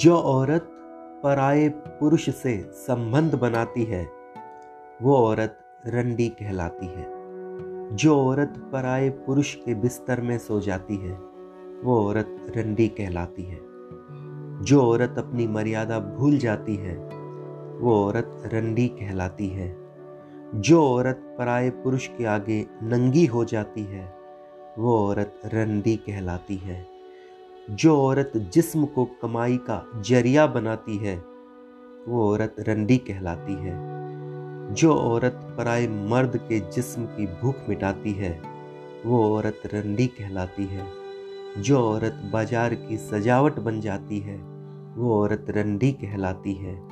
जो औरत पराए पुरुष से संबंध बनाती है, वो औरत रंडी कहलाती है। जो औरत पराए पुरुष के बिस्तर में सो जाती है, वो औरत रंडी कहलाती है। जो औरत अपनी मर्यादा भूल जाती है, वो औरत रंडी कहलाती है। जो औरत पराए पुरुष के आगे नंगी हो जाती है, वो औरत रंडी कहलाती है। जो औरत जिस्म को कमाई का ज़रिया बनाती है, वो औरत रंडी कहलाती है। जो औरत पराए मर्द के जिस्म की भूख मिटाती है, वो औरत रंडी कहलाती है। जो औरत बाज़ार की सजावट बन जाती है, वो औरत रंडी कहलाती है।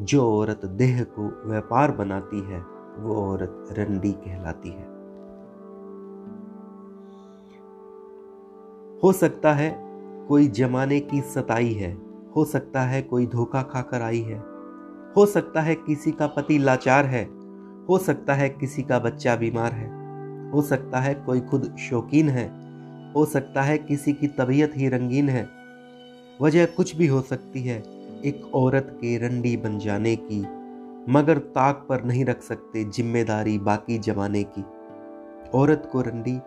जो औरत देह को व्यापार बनाती है, वो औरत रंडी कहलाती है। हो सकता है कोई जमाने की सताई है। हो सकता है कोई धोखा खाकर आई है। हो सकता है किसी का पति लाचार है। हो सकता है किसी का बच्चा बीमार है। हो सकता है कोई खुद शौकीन है। हो सकता है किसी की तबीयत ही रंगीन है। वजह कुछ भी हो सकती है। एक औरत के रंडी बन जाने की, मगर ताक पर नहीं रख सकते ज़िम्मेदारी बाकी जमाने की। औरत को रंडी,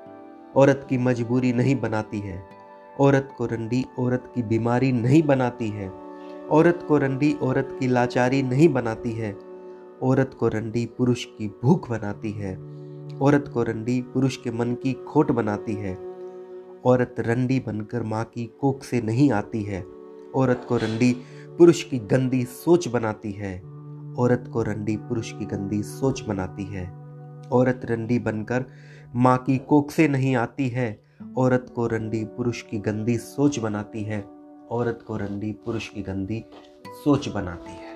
औरत की मजबूरी नहीं बनाती है। औरत को रंडी औरत की बीमारी नहीं बनाती है। औरत को रंडी औरत की लाचारी नहीं बनाती है। औरत को रंडी पुरुष की भूख बनाती है। औरत को रंडी पुरुष के मन की खोट बनाती है। औरत रंडी बनकर माँ की कोख से नहीं आती है। औरत को रंडी पुरुष की गंदी सोच बनाती है। औरत को रंडी पुरुष की गंदी सोच बनाती है। औरत रंडी बनकर माँ की कोख से नहीं आती है। औरत को रंडी पुरुष की गंदी सोच बनाती है, औरत को रंडी पुरुष की गंदी सोच बनाती है।